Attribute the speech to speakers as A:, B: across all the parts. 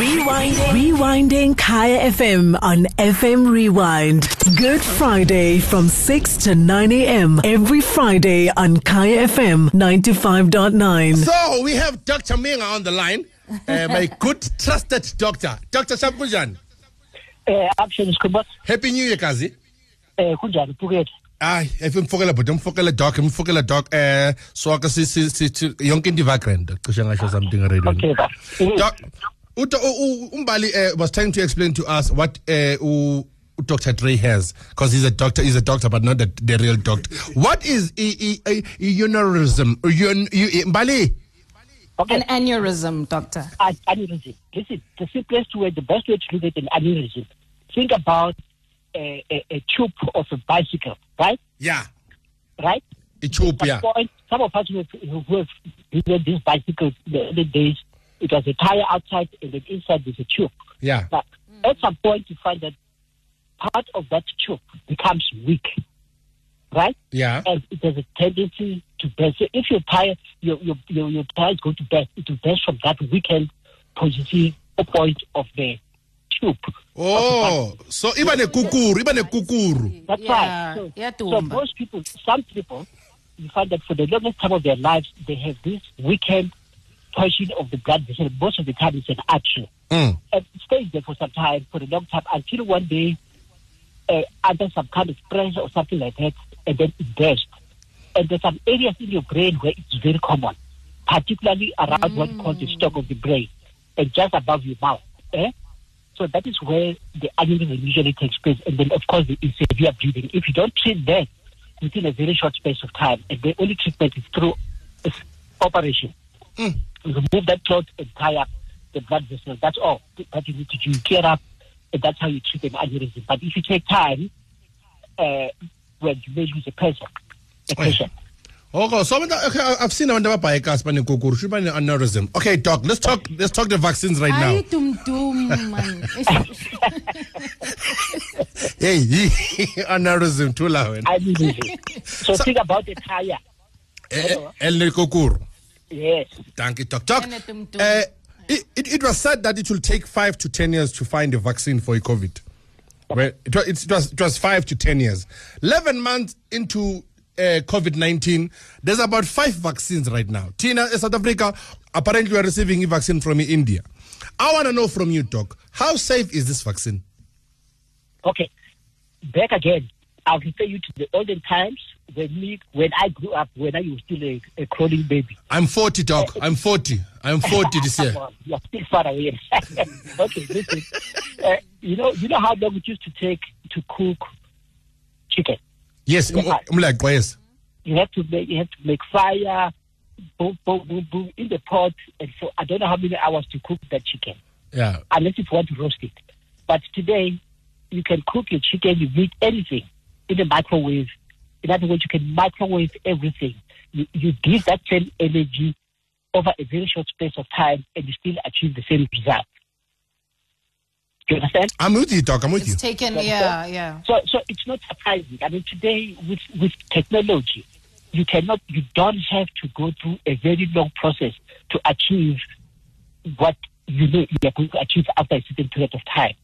A: Rewinding. Rewinding Kaya FM on FM Rewind. Good Friday from 6 to 9 a.m. every Friday on Kaya FM 95.9.
B: So we have Dr. Mhinga on the line, uh, my good trusted doctor. Dr. Shampujan,
C: eh action skhumba
B: Happy New Year, Kazi.
C: eh kunjani phukethe
B: Ay, if mfokela but mfokela doc, mfokela doc eh so ka si si si si- yonke into background cishe ngasho something radio.
C: Okay ba
B: Doc, Uto, u- u- Umbali uh, was trying to explain to us what uh, Dr. Dre has because he's a doctor. He's a doctor, but not the, the real doctor. What is e- e- e- eunorism? Eun- eu- Mbali?
C: okay
D: An aneurysm, doctor.
C: An- aneurysm This is the simplest way the best way to look at an aneurysm think about a, a, a tube of a bicycle right
B: Yeah,
C: right
B: Ethiopia.
C: Some point, some of us who have, who have ridden these bicycles the early days it was a tire outside and then inside there's a tube
B: Yeah.
C: but at some point you find that part of that tube becomes weak right
B: Yeah.
C: and it has a tendency to burst. So if your tire, your your your, your tires go to burst, it will burst from that weekend position point of the tube.
B: Oh, so even a kukuru, even a kukuru.
C: That's
D: Yeah,
C: right. So,
D: yeah,
C: so most people, some people, you find that for the longest time of their lives, they have this weekend portion of the blood vessel. Most of the time, it's an artery.
B: Mm.
C: and it stays there for some time, for a long time, until one day, uh, under some kind of pressure or something like that, and then it bursts. And there's some areas in your brain where it's very common, particularly around what we call the stalk of the brain, and just above your mouth. Eh? So that is where the aneurysm usually takes place. And then, of course, there is severe bleeding. If you don't treat that within a very short space of time, and the only treatment is through operation,
B: Mm.
C: Remove that clot and tie up the blood vessel. That's all that you need to do. Clear up, and that's how you treat an aneurysm. But if you take time, uh, when you may lose a person, a
B: yeah.
C: patient.
B: Okay, so abantu- okay, I- I've seen abantu ababias bane kukuru, should bane aneurysm. Okay, doc, let's talk. Let's talk the vaccines right
D: Ay,
B: now.
D: tum tum, man.
B: Hey, aneurysm, too loud.
C: Aneurysm. so think about the tire.
B: El kukuru.
C: Yes.
B: Thank you, doc. Doc,
D: Ene tum tum.
B: uh, it, it, it was said that it will take five to ten years to find a vaccine for COVID. Well, it was, it was it was five to ten years. Eleven months into uh, COVID nineteen, there's about five vaccines right now. Tina, in South Africa, apparently we are receiving a vaccine from India. I want to know from you, Doc, how safe is this vaccine?
C: Okay. Back again. I'll refer you to the olden times when me, when I grew up, when I was still a, a crawling baby.
B: I'm 40, Doc. I'm 40. I'm 40 this year.
C: You're still far away. okay, listen. Uh, you know, you know how long it used to take to cook chicken.
B: Yes. I'm like, yes.
C: You have to make, you have to make fire, boom, boom, boom, boom, in the pot, and so I don't know how many hours to cook that chicken,
B: Yeah.
C: unless you want to roast it. But today, you can cook your chicken, you meat, anything in the microwave. In other words, you can microwave everything. You, you give that same energy over a very short space of time, and you still achieve the same result. Do you understand?
B: I'm with you, Doc. I'm with you.
D: It's taken, yeah, yeah.
C: So, so it's not surprising. I mean, today with with technology, you cannot, you don't have to go through a very long process to achieve what you know you are going to achieve after a certain period of time.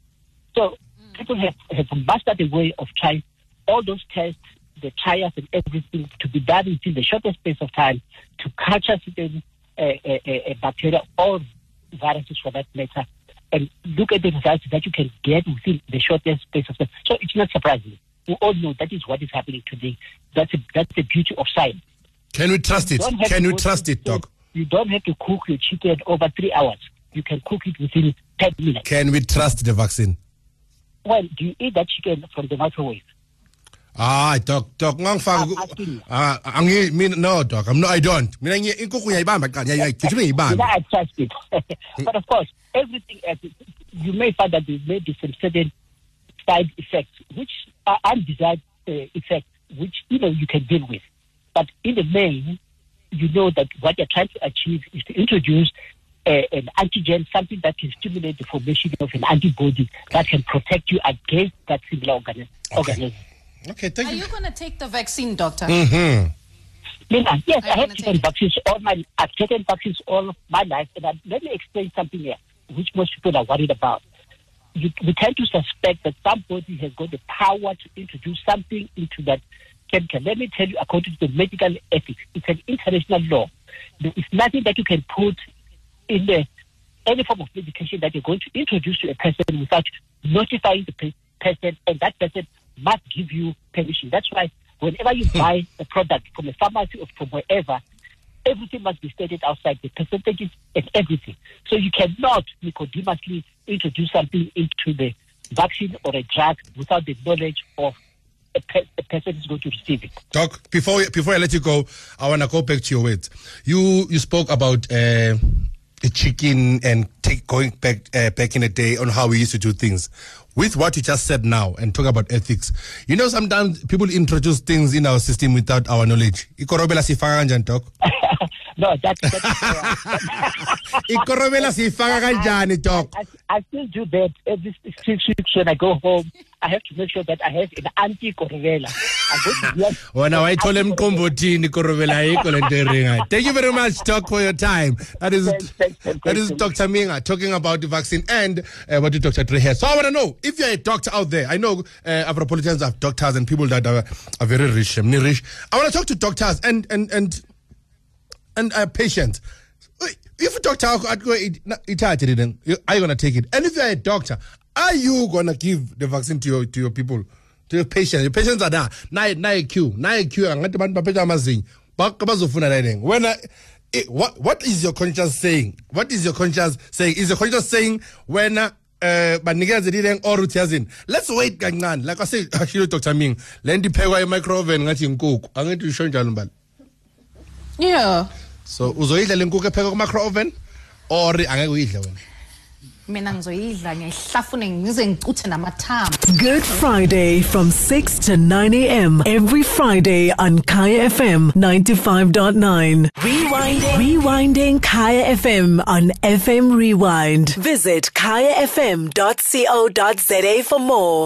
C: So, mm. people have have mastered the way of trying all those tests, the trials and everything to be done within the shortest space of time to capture certain uh, uh, uh, bacteria or viruses for that matter, and look at the results that you can get within the shortest space of time. So it's not surprising. We all know that is what is happening today. That's a, that's the beauty of science.
B: Can we trust it?
C: You don't have
B: Can we trust it, Doc?
C: You don't have to cook your chicken over three hours. You can cook it within 10 minutes.
B: Can we trust the vaccine?
C: Well, do you eat that chicken from the microwave?
B: Ah, doc, doc, ngangifaka
C: I'm
B: ku-
C: asking you.
B: Ah, angi mina no doc, I'm no I don't. Mina ngiye inkukhu ngiyayibamba qala, ngiyayigijima
C: You know,
B: ngiyibamba.
C: I trust it. but of course, everything else, you may find that there may be some certain side effects, which are undesired uh, effects, which, you know, you can deal with. But in the main, you know that what you're trying to achieve is to introduce uh, an antigen, something that can stimulate the formation of an antibody that can protect you against that similar organi- organism.
B: Okay, thank
D: Are
B: you.
D: you going to take the vaccine, doctor?
B: Mm-hmm.
C: Mina, yes,
D: Are you
C: I have taken vaccines all my I've taken vaccines all my life, and I, let me explain something here. which most people are worried about, you, we tend to suspect that somebody has got the power to introduce something into that chemical. Let me tell you, according to the medical ethics, it's an international law. There is nothing that you can put in the, any form of medication that you're going to introduce to a person without notifying the pe- person, and that person must give you permission. That's why whenever you buy a product from a pharmacy or from wherever, everything must be stated outside, the percentages and everything. So you cannot nicodemously introduce something into the vaccine or a drug without the knowledge of a, pe- a person who's going to receive it.
B: Doc, before before I let you go, I want to go back to your words. You you spoke about uh, chicken and take going back uh, back in the day on how we used to do things. With what you just said now and talk about ethics, you know sometimes people introduce things in our system without our knowledge. Ikorobela sifaka kanjani doc?
C: no, that, that's
B: Ikorobela kanjani doc?
C: I, I still do that every six weeks when I go home. I have to make sure that I have an anti correla.
B: wena wayithola emqombothini ikorobela ayikho le nto eringayo thank you very much doc for your time. That is
C: Thanks, thanks, thanks,
B: that is dr. Mhinga talking about the vaccine and uh, what dr. Dre here so i want to know if you're a doctor out there i know uh, afropolitans have doctors and people that are, are very rich rich. I want to talk to doctors and and and and uh, patients if a doctor ithathe then are you going to take it? And if you're a doctor are you going to give the vaccine to your to your people to your patients your patients are there. Naye naye queue naye queue baphethe amazinyo ba- bazofuna leneng wena eh, what what is your conscience saying? What is your conscience saying? Is your conscience saying wena uh banikeze lileng or uthi yazini let's wait kancane like i say actually dr ming le nto iphekwa e-micro oven ngathi inkukhu angithi usho njalo mbali
D: Yeah.
B: So uzoyidla le nkukhu ephekwa ku-micro oven or angeke uyidle wena
D: Mina ngizoyidla ngiyihlafune ngize ngicuthe namathambo.
A: Good Friday from 6 to 9 a.m. every Friday on Kaya FM 95.9. Rewinding. Rewinding Kaya FM on FM Rewind. Visit kayafm.co.za for more.